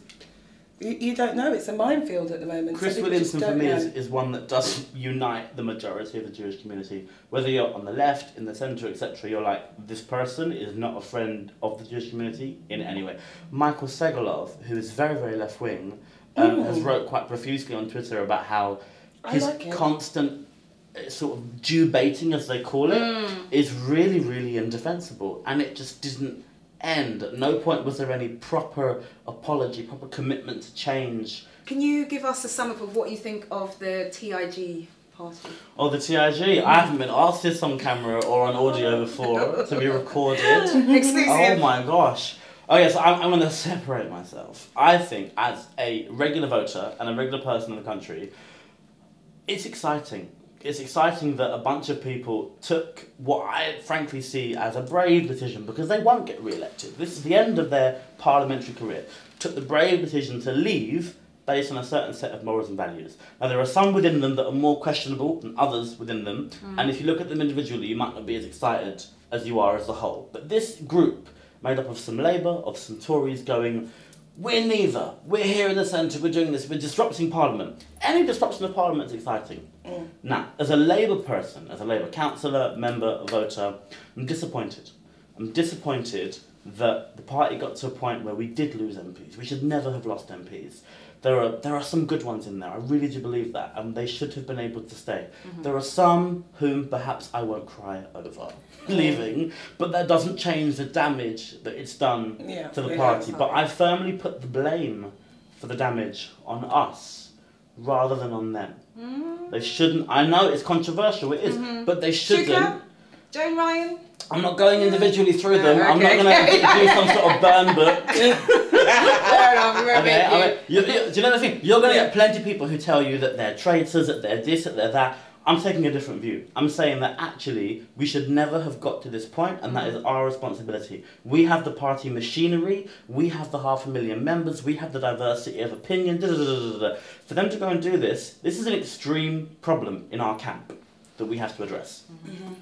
you, you don't know. It's a minefield at the moment. Chris Some people just Williamson for me know. is, is one that doesn't unite the majority of the Jewish community. Whether you're on the left, in the centre, etc., you're like, this person is not a friend of the Jewish community in any way. Michael Segalov, who is very, very left wing, um, has Mm. wrote quite profusely on Twitter about how his like constant uh, sort of Jew baiting, as they call it, is really, really indefensible. And it just didn't end. At no point was there any proper apology, proper commitment to change. Can you give us a sum up of what you think of the TIG party? Oh, the TIG. I haven't been asked this on camera or on audio before to be recorded. <laughs> Exclusive. Oh my gosh. Oh, okay, so I'm, I'm going to separate myself. I think, as a regular voter and a regular person in the country, it's exciting. It's exciting that a bunch of people took what I frankly see as a brave decision because they won't get re elected. This is the end of their parliamentary career. Took the brave decision to leave based on a certain set of morals and values. Now, there are some within them that are more questionable than others within them, hmm. and if you look at them individually, you might not be as excited as you are as a whole. But this group, made up of some Labour, of some Tories, going, we're neither. We're here in the centre, we're doing this, we're disrupting Parliament. Any disruption of Parliament is exciting. Mm. Now, as a Labour person, as a Labour councillor, member, voter, I'm disappointed. I'm disappointed that the party got to a point where we did lose MPs. We should never have lost MPs. There are there are some good ones in there. I really do believe that, and they should have been able to stay. Mm-hmm. There are some whom perhaps I won't cry over <laughs> leaving, but that doesn't change the damage that it's done Yeah, to the party. But. I firmly put the blame for the damage on us rather than on them. Mm-hmm. They shouldn't. I know it's controversial. It is, mm-hmm. but they shouldn't. Chuka? Joan Ryan? I'm not going individually through them. I'm not Okay, going to okay. do some sort of burn book. <laughs> Fair enough, we won't Okay, make I you. mean, you, you, do you know the thing? You're going to get plenty of people who tell you that they're traitors, that they're this, that they're that. I'm taking a different view. I'm saying that actually we should never have got to this point, and that is our responsibility. We have the party machinery, we have the half a million members, we have the diversity of opinion. Da, da, da. For them to go and do this, this is an extreme problem in our camp that we have to address. Mm-hmm.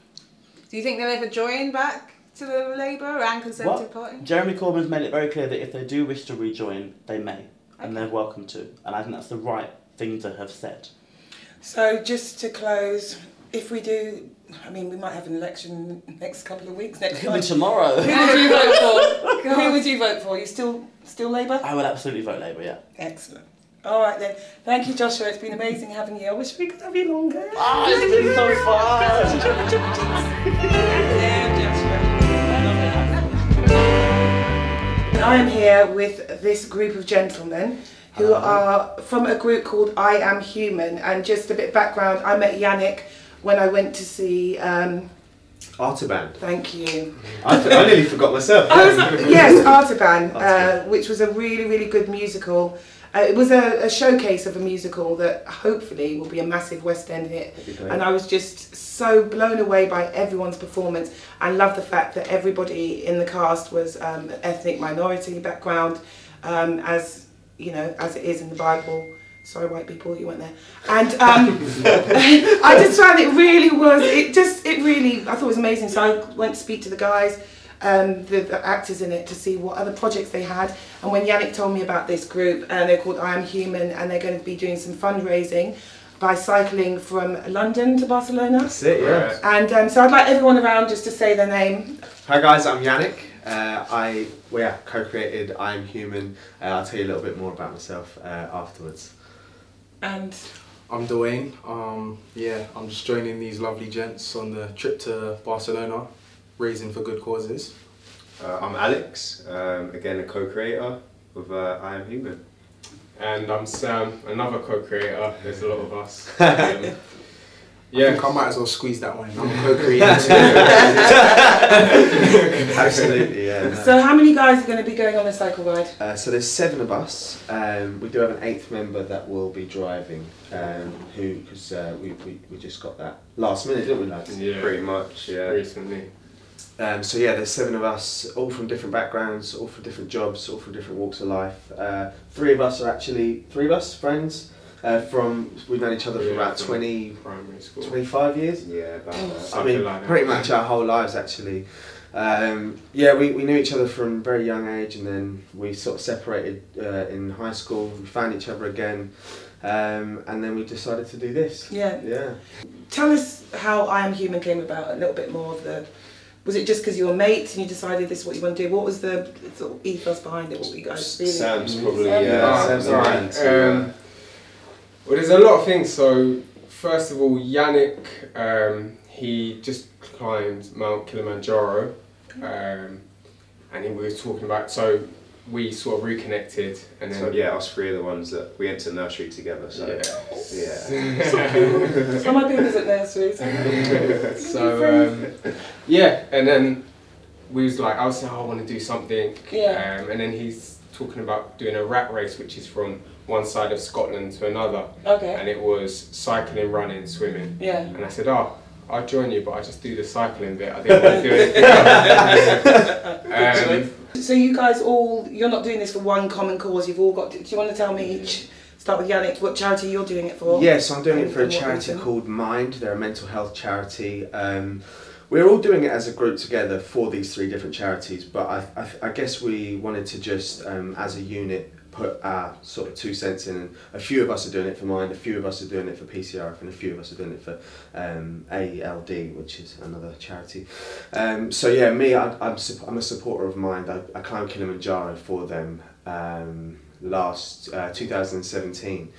Do you think they'll ever join back to the Labour and Conservative Party? Jeremy Corbyn's made it very clear that if they do wish to rejoin, they may, and they're welcome to. And I think that's the right thing to have said. So just to close, if we do, I mean, we might have an election next couple of weeks, next could be month. tomorrow. Who would you vote for? <laughs> Who would you vote for? You still still Labour? I would absolutely vote Labour, yeah. Excellent. All right then. Thank you, Joshua. It's been amazing having you. I wish we could have you longer. Ah, it's been so fun! I am here with this group of gentlemen who are from a group called I Am Human. And just a bit of background, I met Yannick when I went to see. Um, Artaban. thank you. I, I nearly forgot myself. Was <laughs> yes, Artaban, uh, which was a really, really good musical. Uh, it was a, a showcase of a musical that hopefully will be a massive West End hit. That'd be great. And I was just so blown away by everyone's performance. I love the fact that everybody in the cast was um, ethnic minority background, um, as you know, as it is in the Bible. Sorry, white people, you weren't there. And um, <laughs> I just found it really was. It just, it really, I thought it was amazing. So I went to speak to the guys, um, the, the actors in it, to see what other projects they had. And when Yannick told me about this group, and they're called I Am Human, and they're going to be doing some fundraising by cycling from London to Barcelona. That's it, yeah. And um, so I'd like everyone around just to say their name. Hi guys, I'm Yannick. Uh, I well, yeah, co-created I Am Human. Uh, I'll tell you a little bit more about myself uh, afterwards. And I'm Dwayne. Um, yeah, I'm just joining these lovely gents on the trip to Barcelona, raising for good causes. Uh, I'm Alex, um, again a co-creator of uh, I Am Human. And I'm Sam, another co-creator. There's a lot of us. <laughs> Um, I yeah, think I might as well squeeze that one. in. I'm <laughs> co-creator too. Absolutely, yeah. so, how many guys are going to be going on a cycle ride? Uh, so there's seven of us. Um, we do have an eighth member that will be driving. Um, who because uh, we, we we just got that last minute, didn't we, lads? yeah, Pretty much, yeah. recently. Um, so yeah, there's seven of us, all from different backgrounds, all from different jobs, all from different walks of life. Uh, three of us are actually three of us friends. Uh, from we've known each other for Yeah, about from 20, Primary school. 25 years. Yeah, about that. I mean, like pretty much our whole lives actually. Um, yeah, we, we knew each other from a very young age, and then we sort of separated uh, in high school. We found each other again, um, and then we decided to do this. Yeah. Yeah. Tell us how I Am Human came about. A little bit more of the. Was it just because you were mates and you decided this is what you want to do? What was the sort of ethos behind it? What were you guys feeling? Sam's probably yeah. Ah, Sam's the right. man to, uh, Um, well, there's a lot of things. So, first of all, Yannick, um, he just climbed Mount Kilimanjaro, um, and he was talking about. So, we sort of reconnected, and then so yeah, us three are the ones that we entered nursery together. So yeah. yeah. So my baby's at nursery. So. <laughs> so um, yeah, and then we was like, I was saying, oh, I want to do something. Yeah. Um, and then he's talking about doing a rat race, which is from one side of Scotland to another, Okay. and it was cycling, running, swimming. Yeah. And I said, oh, I'll join you, but I just do the cycling bit. I didn't want to do anything <laughs> else. um, So you guys all, you're not doing this for one common cause. You've all got. Do you want to tell me each? Start with Yannick. What charity you're doing it for? Yes, I'm doing it for a charity called Mind. They're a mental health charity. Um, we're all doing it as a group together for these three different charities, but I, I, I guess we wanted to just, um, as a unit, put our sort of two cents in. And a few of us are doing it for Mind, a few of us are doing it for PCRF, and a few of us are doing it for um, ALD, which is another charity. Um, so yeah, me, I, I'm, I'm a supporter of Mind. I, I climbed Kilimanjaro for them um, last uh, 2017.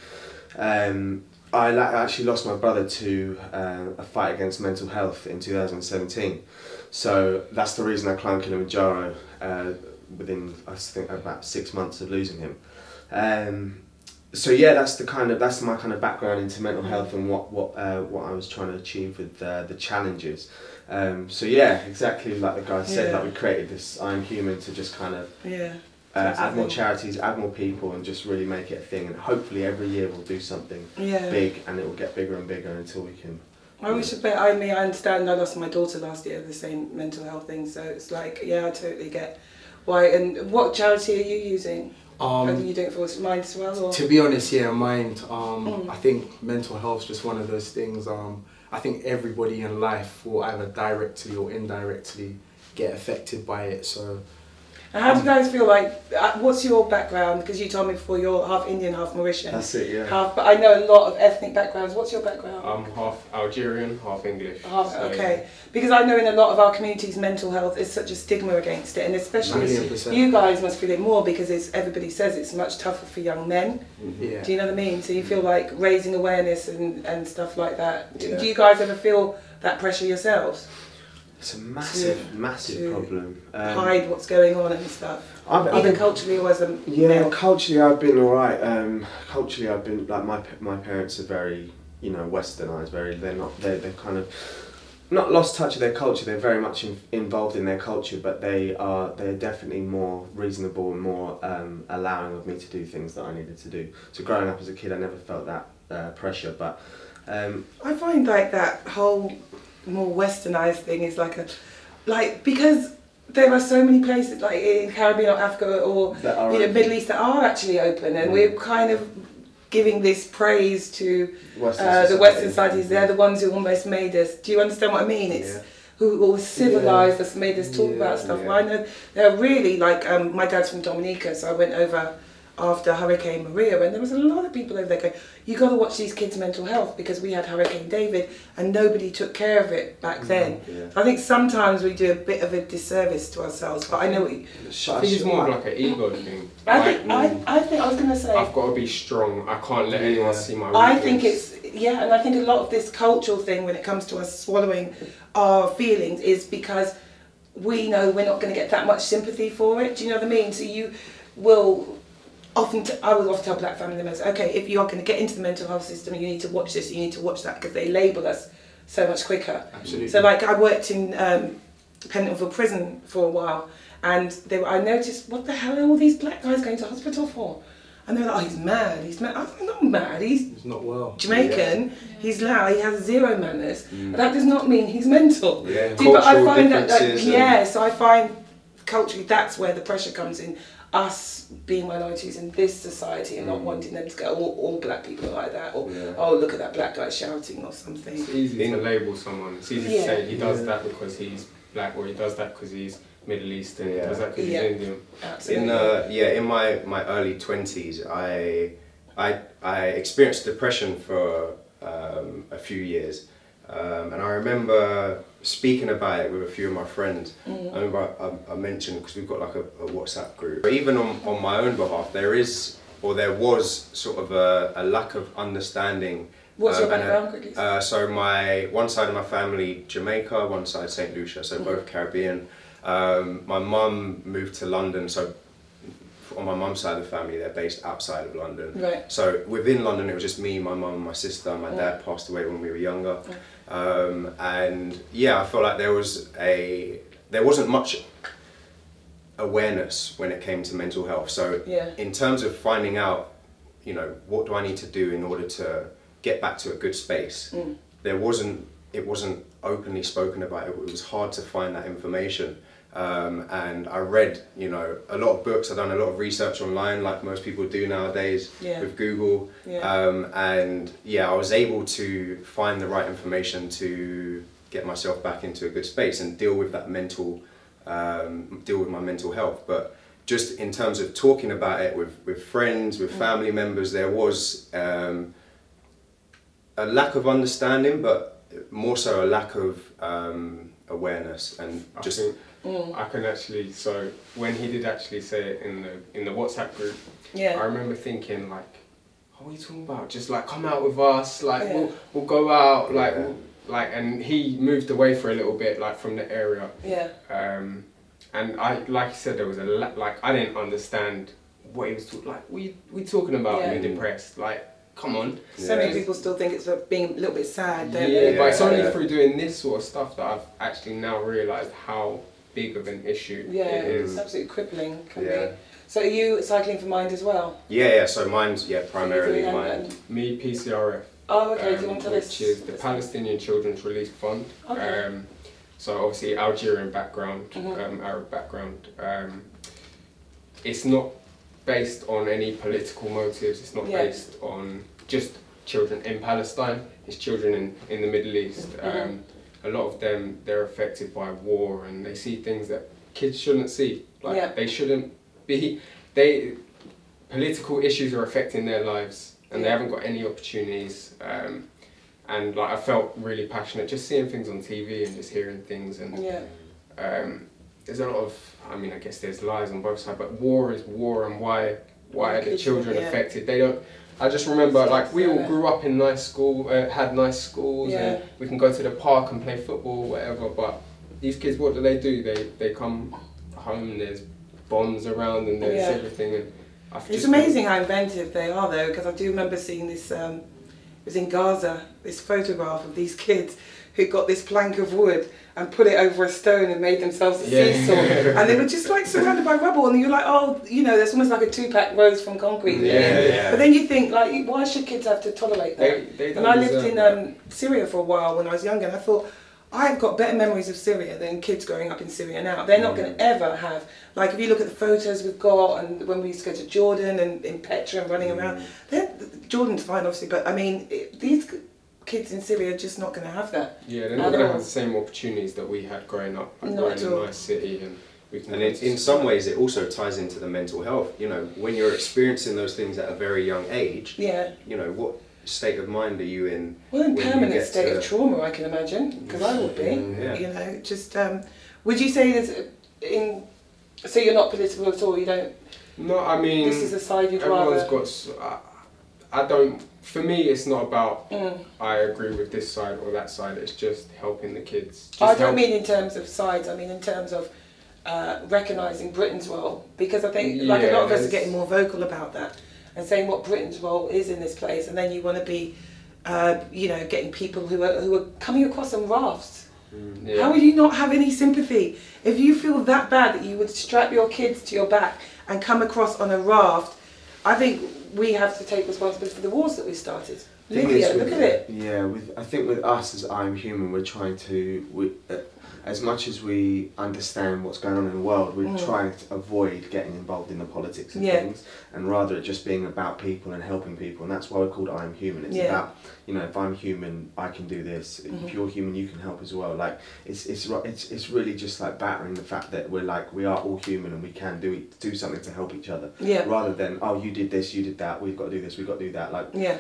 Um, I actually lost my brother to uh, a fight against mental health in 2017. So that's the reason I climbed Kilimanjaro uh, within, I think, about six months of losing him. Um, so yeah, that's the kind of that's my kind of background into mental health and what what uh, what I was trying to achieve with uh, the challenges. Um, so yeah, exactly like the guy said, Yeah. like we created this I'm Human to just kind of Yeah. uh, add more charities, add more people, and just really make it a thing. And hopefully every year we'll do something Yeah. big, and it will get bigger and bigger until we can. I wish a bit. I mean, I understand. I lost my daughter last year. The same mental health thing. So it's like, yeah, I totally get why. And what charity are you using? are Um, you doing it for Mind as well? Or? To be honest, yeah, mind. Um, Mm. I think mental health is just one of those things. Um, I think everybody in life will either directly or indirectly get affected by it. So And how do you um, guys feel like? Uh, what's your background? Because you told me before you're half Indian, half Mauritian. That's it, yeah. Half, but I know a lot of ethnic backgrounds. What's your background? I'm half Algerian, half English. Half, so- okay. Because I know in a lot of our communities, mental health is such a stigma against it, and especially million percent. you guys must feel it more because it's everybody says it's much tougher for young men. Mm-hmm. yeah. Do you know what I mean? So you feel mm-hmm. like raising awareness and, and stuff like that. Do, Yeah. do you guys ever feel that pressure yourselves? It's a massive, To- massive to problem. Um, Hide what's going on and stuff. I've, I've been, culturally or as a yeah, male. culturally I've been alright. Um, culturally I've been like my my parents are very, you know, westernized. Very, they're not. They're they're kind of not lost touch of their culture. They're very much in, involved in their culture, but they are they're definitely more reasonable and more um, allowing of me to do things that I needed to do. So growing up as a kid, I never felt that uh, pressure, but. Um, I find like that whole more westernized thing is like a like because there are so many places like in Caribbean or Africa or you know. Middle East that are actually open and Mm. we're kind of giving this praise to Western uh, the. Western societies. They're the ones who almost made us. Do you understand what I mean? It's Yeah. who all civilized us, made us talk Yeah, about stuff. yeah. Well, I know they're really like um, my dad's from Dominica, so I went over after Hurricane Maria, and there was a lot of people over there going, "You got to watch these kids' mental health because we had Hurricane David, and nobody took care of it back mm, then." Yeah. I think sometimes we do a bit of a disservice to ourselves, but I know. We, I think it's more of like an ego thing. I Like, think I, mm, I think I was gonna say. I've got to be strong. I can't let anyone see my. Weakness. I think it's yeah, and I think a lot of this cultural thing when it comes to us swallowing our feelings is because we know we're not going to get that much sympathy for it. Do you know what I mean? So you will often. T- I will often tell black family members, okay, if you are going to get into the mental health system, you need to watch this, you need to watch that because they label us so much quicker. Absolutely. So like I worked in um, Pentonville prison for a while, and they were, I noticed what the hell are all these black guys going to hospital for? And they're like, oh, he's mad. He's mad. I'm not mad. He's it's not well. Jamaican. He's loud. He has zero manners. But that does not mean he's mental. Yeah, Do but I find that, like, yeah. So I find culturally that's where the pressure comes in. Us being minorities in this society and not wanting them to go, all, all black people are like that, or Yeah. oh look at that black guy shouting or something. It's easy to In- label someone. It's easy Yeah. to say he does Yeah. that because he's black, or he does that because he's Middle Eastern, he Yeah. does that because Yeah. he's Indian. Absolutely. In uh, yeah, in my, my early twenties, I, I I experienced depression for um, a few years, um, and I remember speaking about it with a few of my friends. Mm. I remember I, I mentioned because we've got like a, a WhatsApp group. But even on, on my own behalf, there is or there was sort of a, a lack of understanding. What's your um, background, quickly? uh, so my one side of my family Jamaica, one side Saint Lucia, so both Caribbean. Um, my mum moved to London, so on my mum's side of the family, they're based outside of London. Right. So within London, it was just me, my mum, my sister. My Yeah. dad passed away when we were younger, um, and yeah, I felt like there was a there wasn't much awareness when it came to mental health. So Yeah. in terms of finding out, you know, what do I need to do in order to get back to a good space, Mm. there wasn't it wasn't openly spoken about. It was hard to find that information. Um, and I read, you know, a lot of books. I've done a lot of research online, like most people do nowadays Yeah. with Google. Yeah. Um, and yeah, I was able to find the right information to get myself back into a good space and deal with that mental, um, deal with my mental health. But just in terms of talking about it with, with friends, with family members, there was um, a lack of understanding, but more so a lack of um, awareness and just think Mm. I can actually. So when he did actually say it in the in the WhatsApp group, yeah, I remember thinking like, "What are you talking about? Just like come out with us, like Yeah. we'll we'll go out, like Yeah. we'll, like." And he moved away for a little bit, like from the area. Yeah. Um, and I, like you said, there was a la- like I didn't understand what he was talking. Like we we talking about Yeah. being depressed. Like come on. So many people still think it's about being a little bit sad, Yeah, don't they? but it's only Yeah. through doing this sort of stuff that I've actually now realised how big of an issue Yeah, it it's absolutely crippling. Can Yeah. be. So are you cycling for Mind as well? Yeah, yeah. So mine's yeah primarily And- Mind. Me, PCRF, oh, okay. do you um, want to tell which us? is the Palestinian Children's Relief Fund. Okay. Um, so obviously Algerian background, Mhm. um, Arab background. Um, it's not based on any political motives. It's not Yeah. based on just children in Palestine. It's children in, in the Middle East. Mhm. Um, a lot of them they're affected by war and they see things that kids shouldn't see. Like Yeah. they shouldn't be. They political issues are affecting their lives and they haven't got any opportunities. Um, and like I felt really passionate just seeing things on TV and just hearing things and Yeah. um, there's a lot of I mean I guess there's lies on both sides but war is war and why why are the children yeah. affected they don't I just remember like we all grew up in nice school uh, had nice schools Yeah. and we can go to the park and play football whatever but these kids what do they do they they come home and there's bombs around and there's Yeah. everything and I've It's amazing how inventive they are, though, because I do remember seeing this. Um, it was in Gaza. This photograph of these kids who got this plank of wood and put it over a stone and made themselves a Yeah. seesaw, <laughs> and they were just like surrounded by rubble, and you're like, oh, you know, there's almost like a Tupac rose from concrete. Yeah, yeah. But then you think, like, why should kids have to tolerate that? they, they And I lived in um, Syria for a while when I was younger, and I thought, I've got better memories of Syria than kids growing up in Syria now. They're not going to ever have, like, if you look at the photos we've got, and when we used to go to Jordan and in Petra and running around, they're, Jordan's fine, obviously, but I mean, it, these kids in Syria are just not going to have that. Yeah, they're not going to have the same opportunities that we had growing up, like Not growing at in a nice city, and we can. And in, in some ways, it also ties into the mental health. You know, when you're experiencing those things at a very young age, Yeah. you know, what state of mind are you in? Well, in when you permanent get state to- of trauma, I can imagine, because I would be. Yeah. You know, just um, would you say there's in so you're not political at all? You don't. no, I mean, this is a side you'd everyone's rather. got. s- I, don't. For me, it's not about Mm. I agree with this side or that side. It's just helping the kids. Just I don't help- mean in terms of sides. I mean in terms of uh, recognising Britain's role, because I think like a lot of us are getting more vocal about that and saying what Britain's role is in this place, and then you want to be, uh, you know, getting people who are who are coming across on rafts. Yeah. How would you not have any sympathy if you feel that bad that you would strap your kids to your back and come across on a raft? I think we have to take responsibility for the wars that we started. Look at it. Yeah, with I think with us as I'm human, we're trying to, we, uh, as much as we understand what's going on in the world, we're Mm. trying to avoid getting involved in the politics of Yeah. things, and rather it just being about people and helping people, and that's why we're called I'm Human. It's Yeah. about you know if I'm human, I can do this. Mhm. If you're human, you can help as well. Like it's it's it's it's really just like battering the fact that we're like we are all human and we can do it- do something to help each other, Yeah, rather than oh you did this, you did that, we've got to do this, we've got to do that. Like yeah,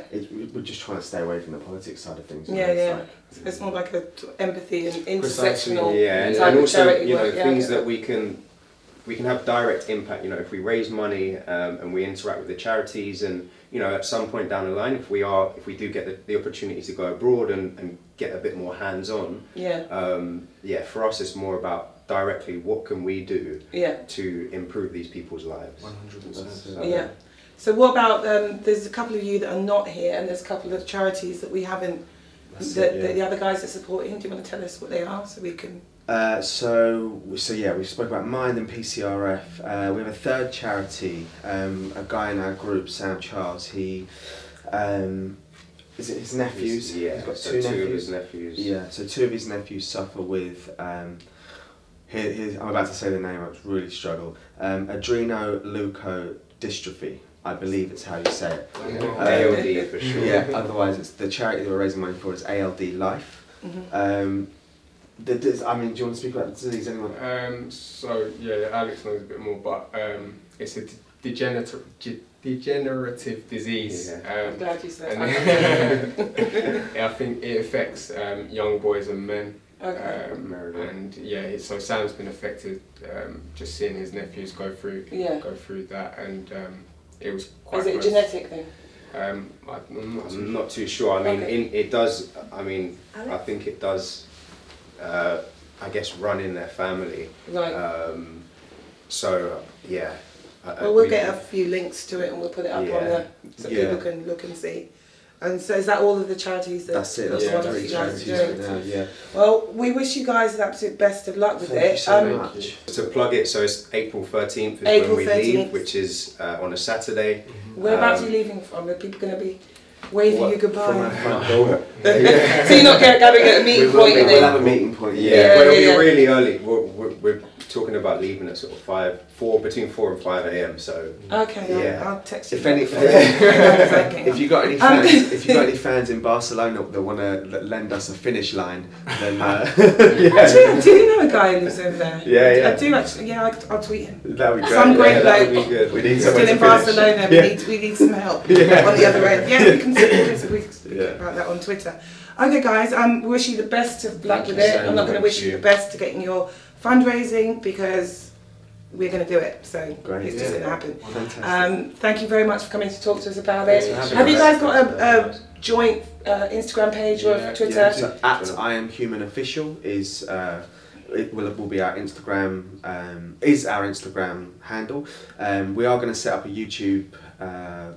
we're just trying to stay away from the politics side of things. Yeah, know, it's yeah. like- it's more like a t- empathy and intersectional. yeah, and, and also you know work, yeah, things get that we can we can have direct impact. You know, if we raise money um, and we interact with the charities, and you know, at some point down the line, if we are if we do get the, the opportunity to go abroad and, and get a bit more hands on, Yeah, um, yeah, for us it's more about directly what can we do yeah, to improve these people's lives. One hundred percent. yeah. So what about um, there's a couple of you that are not here, and there's a couple of charities that we haven't. That's that it, yeah. the other guys that support supporting. Do you want to tell us what they are so we can? Uh, so, so yeah, we spoke about Mind and PCRF. Uh, we have a third charity, um, a guy in our group, Sam Charles. He, um, is it his nephews? He's- yeah, He's got so two, two nephews. of his nephews. Yeah, so two of his nephews suffer with. Um, here, here, I'm about to say the name. I really struggle. Um, adrenoleukodystrophy. I believe it's how you say it. ALD for sure. Yeah. Otherwise, it's the charity that we're raising money for is ALD Life. Mhm. Um, the, dis- I mean, do you want to speak about the disease? Anyone? Um, so yeah, Alex knows a bit more, but um, it's a de- degenerative ge- degenerative disease. Yeah. I'm Um, glad you said. and <laughs> I think it affects um, young boys and men. okay. Um, and yeah, so Sam's been affected. Um, just seeing his nephews go through Yeah. go through that, and um, it was quite. Is it a genetic thing? Um, I, I'm not too I'm not too sure. I mean, Okay. in, it does. I mean, I think it does. Uh, I guess run in their family. Right. Um, so yeah. I- I- well, we'll we- get a few links to it and we'll put it up on Yeah. the so Yeah. people can look and see. And so is that all of the charities that That's it. That's Yeah, ones the that three charities doing? now. Yeah. Well, we wish you guys the absolute best of luck with Thank it. you so Um, much. To plug it, so it's April 13th is April when we 13th. leave, which is uh, on a Saturday. Whereabouts Um, are you leaving from? Are people going to be waving What, you goodbye? From our <laughs> front door. <laughs> so you're not going to get a meeting we will, point we and will then have a meeting point. Yeah, Yeah, but it'll yeah, yeah. be really early. We're, we're, we're talking about leaving at sort of five, four, between four and five a.m. So Okay, I'll, Yeah. I'll text you. If any, <laughs> if if you got any Um, fans, if you got <laughs> any fans in Barcelona that want to lend us a finish line, then uh, <laughs> Actually, do you know a guy who lives over there? Yeah, yeah. I do actually. Yeah, I, I'll tweet him. that would be great. Some great yeah, bloke. be good. We need Still in. Barcelona, we Yeah. need we need some help Yeah. on the other end. Yeah, we can we can, we can speak Yeah. about that on Twitter. Okay, guys, um, we wish you the best of luck Thank with it. so I'm not going to wish you You. the best to getting your fundraising because we're going to do it. So Great, it's just yeah. going to happen. Fantastic. Um, thank you very much for coming to talk to us about it. Thanks for Have you guys got a, a joint uh, Instagram page or Yeah, Twitter? yeah. So at I am human official is uh, it will, will be our Instagram um, is our Instagram handle. Um, we are going to set up a YouTube uh,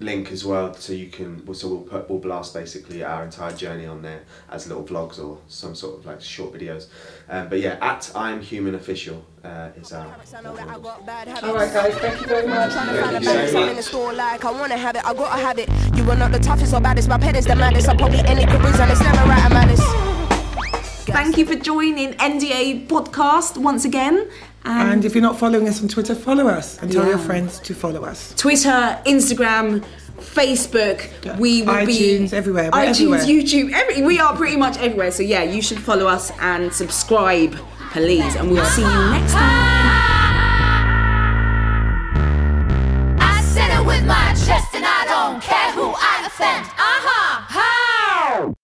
link as well, so you can so we'll put we'll blast basically our entire journey on there as little vlogs or some sort of like short videos. Um, but yeah, at I am human official uh, is our. All right, guys, thank you very much. Trying to find a you so balance, I'm in the store like I wanna have it, I gotta have it. You are not the toughest or baddest, my pet is the maddest. I probably any careers and it's never right, I'm honest. Thank you for joining NDA podcast once again. And, And if you're not following us on Twitter, follow us and tell your friends to follow us. Twitter, Instagram, Facebook, Yeah. we will be iTunes, everywhere, we're iTunes, everywhere. YouTube, every, we are pretty much everywhere. So yeah, you should follow us and subscribe, please. And we'll see you next time. I said it with my chest and I don't care who I offend. Uh huh.